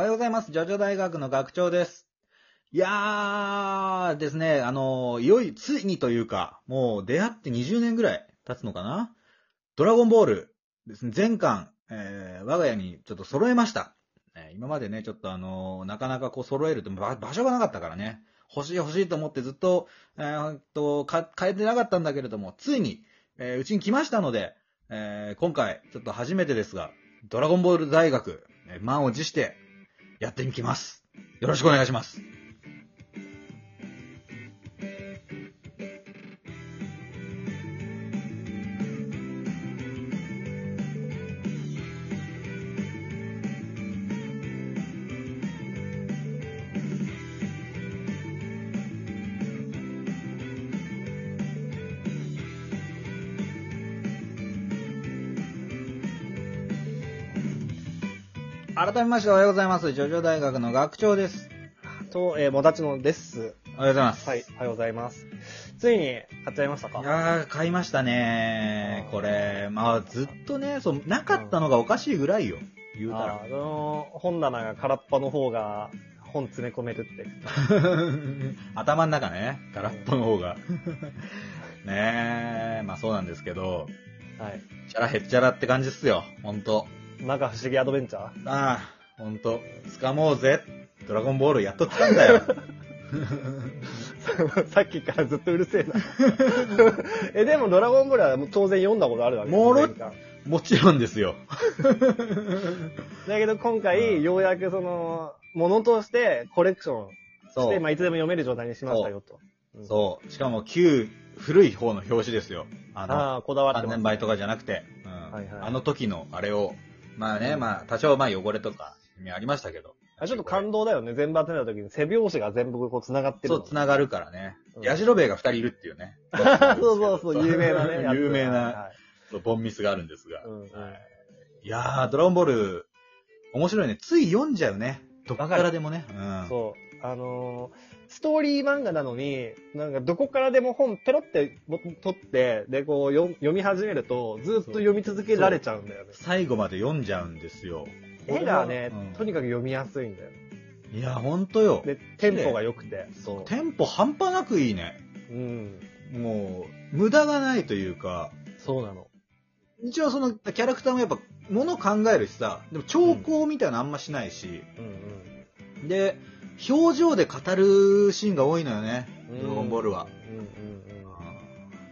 おはようございます。ジョジョ大学の学長です。いやーですね、あのいよい、ついにというか、もう出会って20年ぐらい経つのかな？ドラゴンボールですね、全巻、えー、我が家にちょっと揃えました。え今までね、ちょっとあのなかなかこう揃えると場場所がなかったからね、欲しい欲しいと思ってずっと、えーっと、変えてなかったんだけれども、ついに、えうちに来ましたので、え今回、ちょっと初めてですが、ドラゴンボール大学、え満を持して、やってみきます。よろしくお願いします。改めましておはようございます。ジョジョ大学の学長です。と、えー、もだちのです。おはようございます。はい、おはようございます。ついに買っちゃいましたいかやー、買いましたねこれ、まあ、ずっとね、そう、なかったのがおかしいぐらいよ。言うたあら。ーあのー本棚が空っぽの方が本詰め込めるって。頭の中ね、空っぽの方が。ねえ、まあそうなんですけど、はい。チャラへっちゃらって感じっすよ。ほんと。なんか不思議アドベンチャー？ああ、ほんと。掴もうぜ。ドラゴンボールやっと来たんだよ。さっきからずっとうるせえな。え、でもドラゴンボールは当然読んだことあるわけもろもちろんですよ。だけど今うん回、ようやくその、ものとしてコレクションして、そうま。あいつでも読める状態にしましたよと。うんそう。しかも旧、古い方の表紙ですよ。あの、ああ、こだわって3ます年倍とかじゃなくて、うんはいはいあの時のあれを、まあね、まあ多少まあ汚れとかありましたけど。あちょっと感動だよね。全部集めた時に背拍子が全部こう繋がってるの。そう、繋がるからねう。んヤジロベエが2人いるっていうね。そうそうそう、有名なね。有名な、はそうボンミスがあるんですが。いやー、ドラゴンボール、面白いね。つい読んじゃうね。どっからでもね。うん。そう。あのーストーリー漫画なのに、なんかどこからでも本ペロっても取って、で、こう読読み始めると、ずっと読み続けられちゃうんだよね。最後まで読んじゃうんですよ。絵がね、うんとにかく読みやすいんだよ。いや、ほんとよ。で、テンポが良くて。そテンポ半端なくいいね。う。うん。もう、無駄がないというか、そうなの。一応そのキャラクターもやっぱ、もの考えるしさ、でも兆候みたいなのあんましないし、うんで、表情で語るシーンが多いのよね、うん。ドラゴンボールは。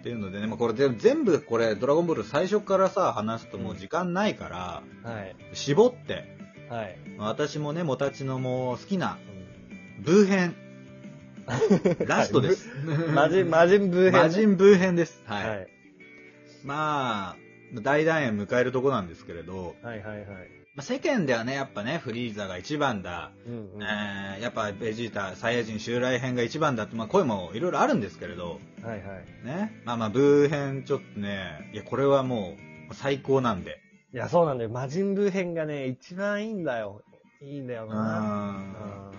っていうのでね、まあ、これ全全部これ、ドラゴンボール最初からさ、話すともう時間ないから、はい。絞って、はい。私もね、もたちのもう好きな、ブー編、ラストです。魔人、魔人ブー編。魔人ブー編です。は。はいい。まあ、大団円迎えるとこなんですけれど、はいはいはい。まあ、世間ではね、やっぱね、フリーザが一番だ、うんうん。えーやっぱベジータ、サイヤ人襲来編が一番だって、まあ声もいろいろあるんですけれど、はいはい。ね。まあまあ、ブー編ちょっとね、いや、これはもう最高なんで。いや、そうなんだよ。魔人ブー編がね、一番いいんだよ。いいんだようん。な。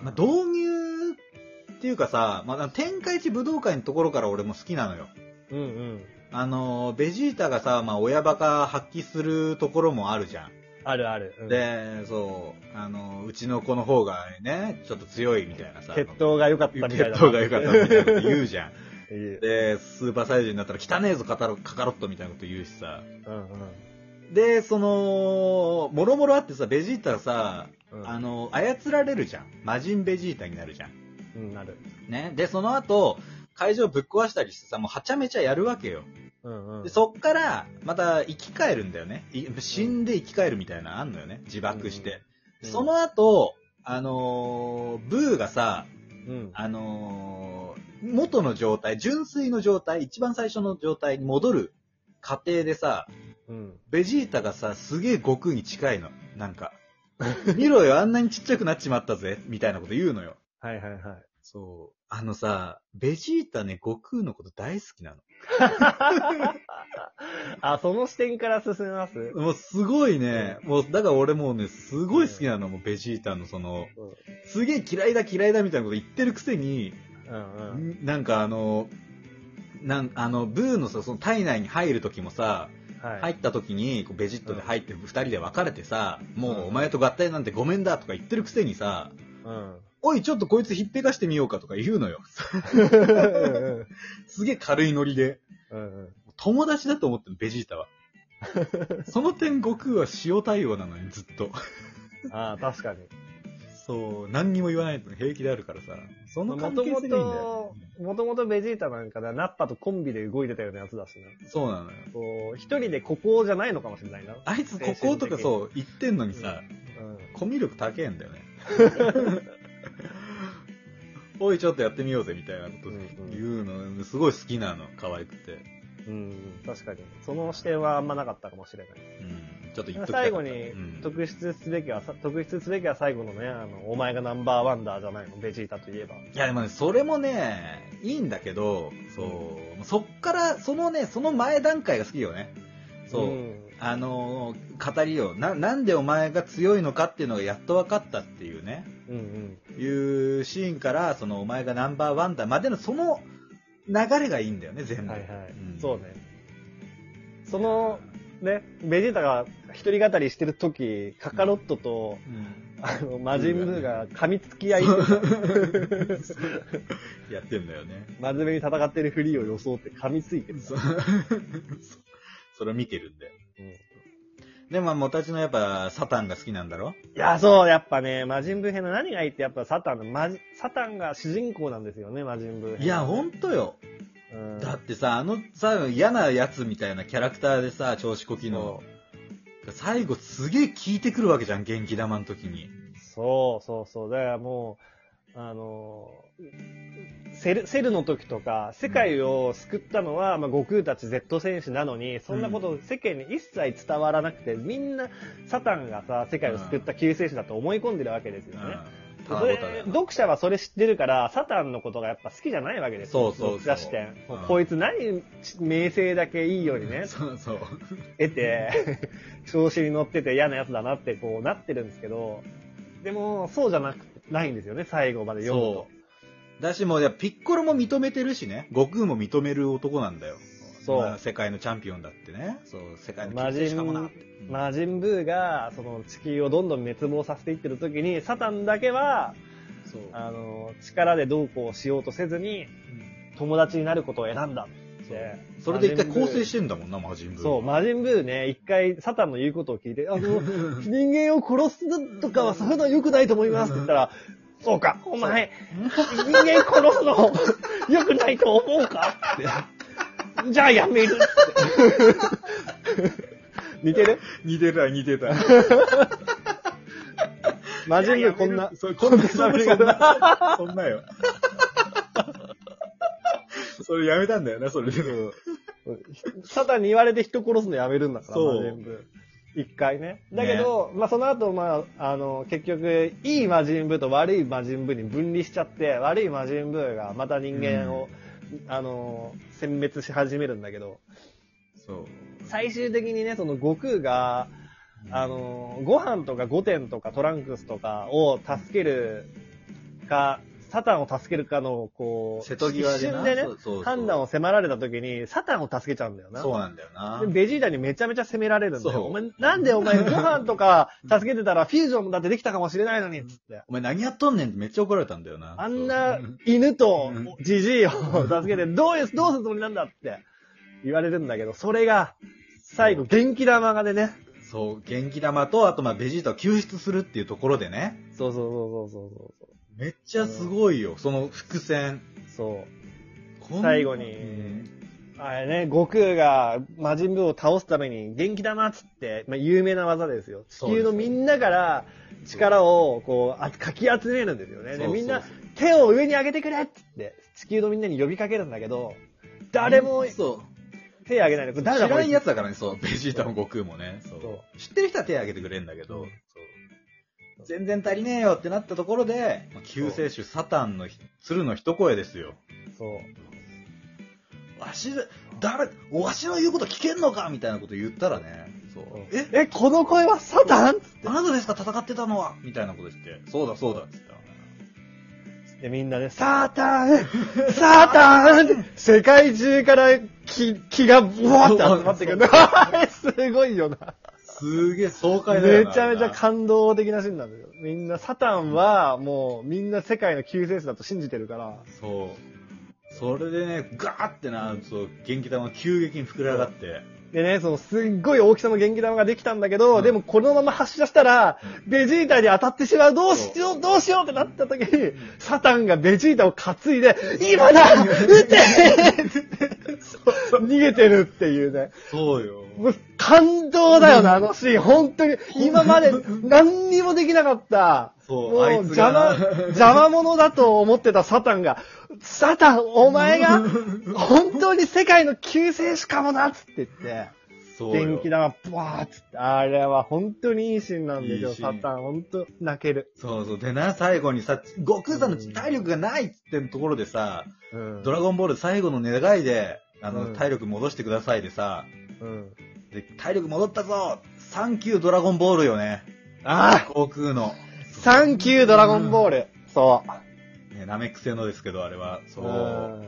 まあ、導入っていうかさ、まあ、天下一武道会のところから俺も好きなのよ。うんうん。あの、ベジータがさ、まあ、親バカ発揮するところもあるじゃん。あるある。うん、で、そう、あの、うちの子の方がね、ちょっと強いみたいなさ。血統が良かったみたいな。血統が良かったみたいなこと言うじゃん。で、スーパーサイヤ人になったら汚ねえぞカタロカカロットみたいなこと言うしさ。うんで、その、もろもろあってさ、ベジータさ、うん。あの、操られるじゃん。魔人ベジータになるじゃん。うん、なる。ね。で、その後、会場ぶっ壊したりしてさ、もうはちゃめちゃやるわけよ。うんうん。で、そっから、また生き返るんだよね。い死んで生き返るみたいなのあんのよね。自爆して。うんその後、あのーブーがさ、うん。あのー元の状態、純粋の状態、一番最初の状態に戻る過程でさ、うん。ベジータがさ、すげえ悟空に近いの。なんか。見ろよ、あんなにちっちゃくなっちまったぜ、みたいなこと言うのよ。はいはいはい。そう。あのさ、ベジータね、悟空のこと大好きなの。あ、その視点から進めます？もうすごいね、もう、だから俺もうね、すごい好きなの、もうベジータのその、すげえ嫌いだ嫌いだみたいなこと言ってるくせに、うんうん。なんかあの、なん、あの、ブーのさ、その体内に入る時もさ、はい。入った時に、こうベジットで入って二人で別れてさ、もうお前と合体なんてごめんだとか言ってるくせにさ、うん。おい、ちょっとこいつひっぺかしてみようかとか言うのよ。う んすげえ軽いノリで。うん。友達だと思ってる、ベジータは。その点、悟空は塩対応なのに、ずっと。ああ、確かに。そう、何にも言わないと平気であるからさ。その関もと性がいいんだよ。と、もともとベジータなんかではナッパとコンビで動いてたようなやつだしな。そうなのよ。こう、一人でここじゃないのかもしれないな。あいつ、こことかそう、言ってんのにさ、うん。コミュ力高えんだよね。おい、ちょっとやってみようぜ、みたいなこと言うの、すごい好きなの、可愛くて。うん、確かに。その視点はあんまなかったかもしれない。うん、ちょっと言っと最後にうん特筆すべきは、さ特筆すべきは最後のね、あの、お前がナンバーワンダーじゃないの、ベジータといえば。いや、でもね、それもね、いいんだけど、そう、そっから、そのね、その前段階が好きよね。そう。んあのー語りよ。な、なんでお前が強いのかっていうのがやっと分かったっていうね、うんうん。いうシーンから、そのお前がナンバーワンだまでのその流れがいいんだよね、全部。はいはい。うんそうね。その、ね、ベジータが一人語りしてる時、カカロットと、うんあの、魔人ブーが噛みつき合い、やってんだよね。真面目に戦ってるふりを装って噛みついてる。そそれを見てるんだよ。うんでも、まあ、もたちのやっぱ、サタンが好きなんだろ？いや、そう、やっぱね、魔人ブー編の何がいいって、やっぱサタンの、マジサタンが主人公なんですよね、魔人ブー編。いや、ほんとよ。うん、だってさ、あのさ、嫌なやつみたいなキャラクターでさ、調子こきの。最後すげえ効いてくるわけじゃん、元気玉の時に。そうそうそう。だからもう、あの、セル、セルの時とか、世界を救ったのは、まあ、悟空たち Z 戦士なのに、そんなこと世間に一切伝わらなくて、みんな、サタンがさ、世界を救った救世主だと思い込んでるわけですよね。それ読者はそれ知ってるから、サタンのことがやっぱ好きじゃないわけですよ。そうそうそう読者視点。うんこいつ何、名声だけいいようにね、そうそう。得て、調子に乗ってて嫌なやつだなってこうなってるんですけど、でも、そうじゃなく、ないんですよね、最後まで読むとそ。だしもう、いやピッコロも認めてるしね。悟空も認める男なんだよ。そうまあ世界のチャンピオンだってね。そう、世界の魔救世主かもな人って。うん、魔人ブーが、その地球をどんどん滅亡させていってる時に、サタンだけは。あの、力でどうこうしようとせずに、友達になることを選んだって。それで一回構成てしてんだもんな、魔人ブー。そう、魔人ブーね、一回サタンの言うことを聞いて、あの、人間を殺すとかはそういうのは良くないと思いますって言ったら、そうか、お前、人間殺すの良くないと思うか？って。じゃあやめるって。似てる？似てた、似てた。魔人ブーこんな、そうこんな喋り方。そんなよ。それやめたんだよな、それで。サタンに言われて人殺すのやめるんだから、そう魔人ブー。一回ね。だけど、まあその後、まあ、あの、結局、いい魔人ブーと悪い魔人ブーに分離しちゃって、悪い魔人ブーがまた人間を、あの、殲滅し始めるんだけど、そう。最終的にね、その悟空が、あの、ご飯とか御殿とかトランクスとかを助けるか、サタンを助けるかの、こう、瀬戸際でな。一瞬でねそう、そうそう判断を迫られた時に、サタンを助けちゃうんだよな。そうなんだよなで。ベジータにめちゃめちゃ責められるんだよ。そうお前、なんでお前ご飯とか助けてたらフュージョンだってできたかもしれないのに、つって。お前何やっとんねんってめっちゃ怒られたんだよな。あんなそう 犬とうんジジイを助けて、どういう、どうするつもりなんだって言われるんだけど、それが、最後、元気玉がでね。そう、元気玉と、あとまあベジータを救出するっていうところでね。そうそうそうそうそうめっちゃすごいよ、その伏線。そう。最後にうんあれね、悟空が魔人ブーを倒すために元気玉っつって、まあ、有名な技ですよ。地球のみんなから力をこうあかき集めるんですよね。で、そうそうみんな手を上に上げてくれっつって、地球のみんなに呼びかけるんだけど、誰もそう。手を上げないの。これ誰だ知らんやつだからね、そう。ベジータも悟空もね。そうそ知ってる人は手挙げてくれるんだけど、全然足りねえよってなったところで、まあ救世主サタンのひ鶴の一声ですよ。そう。わし、誰、わしの言うこと聞けんのかみたいなこと言ったらね、そう。え、え、この声はサタン？っつってあなたですか？戦ってたのは？みたいなこと言って、そうだそうだっつったで、みんなで、サーターン サーターンって世界中から気、気がブワーって集まってくる。あれ すごいよな。すげえ爽快だよな。めちゃめちゃ感動的なシーンなんだよ。みんな、サタンは、もう、みんな世界の救世主だと信じてるから、そう。それでね、ガーってな、そう、元気玉が急激に膨れ上がって、でね、そのすっごい大きさの元気玉ができたんだけど、うん。でもこのまま発射したら、ベジータに当たってしまう、どうしよう、どうしようってなった時に、サタンがベジータを担いで、今だ撃て逃げてるっていうね。そうよ。もう感動だよな、あのシーン。本当に、今まで何にもできなかった。そうもうあいつ邪が魔、邪魔者だと思ってたサタンが、サタン、お前が、本当に世界の救世主かもなっつって言って、そうよ。元気玉、ブワーっつって、あれは本当にいいシーンなんですよ、いいシーンサタン。本当泣ける。そうそう。でな、最後にさ、悟空さんの体力がないっつってんところでさ、うんドラゴンボール最後の願いで、あの、うん体力戻してくださいでさ、うん。で、体力戻ったぞサンキュードラゴンボールよね。あ悟空の。あサンキュードラゴンボール。そう。ね、ナメック星のですけど、あれは。そう。うん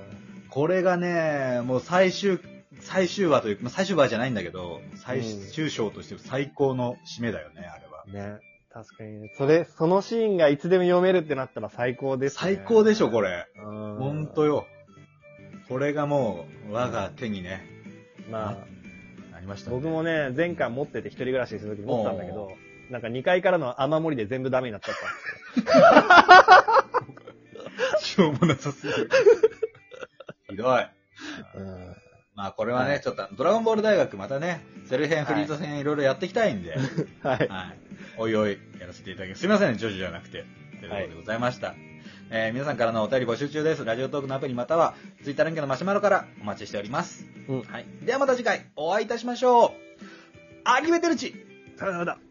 これがね、もう最終、最終話というか、まあ最終話じゃないんだけど、最終章として最高の締めだよね、あれは。ね。確かにね。それ、そのシーンがいつでも読めるってなったら最高ですね。最高でしょ、これ。うん。ほんとよ。これがもう、我が手にね、まあ、なりましたね。僕もね、前回持ってて一人暮らしするとき持ってたんだけど、なんか2階からの雨漏りで全部ダメになっちゃったんですしょうもなさすぎる。ひどい。よ。うん。まあこれはね、はいちょっとドラゴンボール大学またね、セル編、フリート編いろいろやっていきたいんで、はい。はい。おいおい、やらせていただきます。すいませんね、ジョジョじゃなくて。ということでございました。えー皆さんからのお便り募集中です。ラジオトークのアプリまたは、ツイッター連携のマシュマロからお待ちしております。うん。はい。ではまた次回、お会いいたしましょう。アニメテルチさよなら。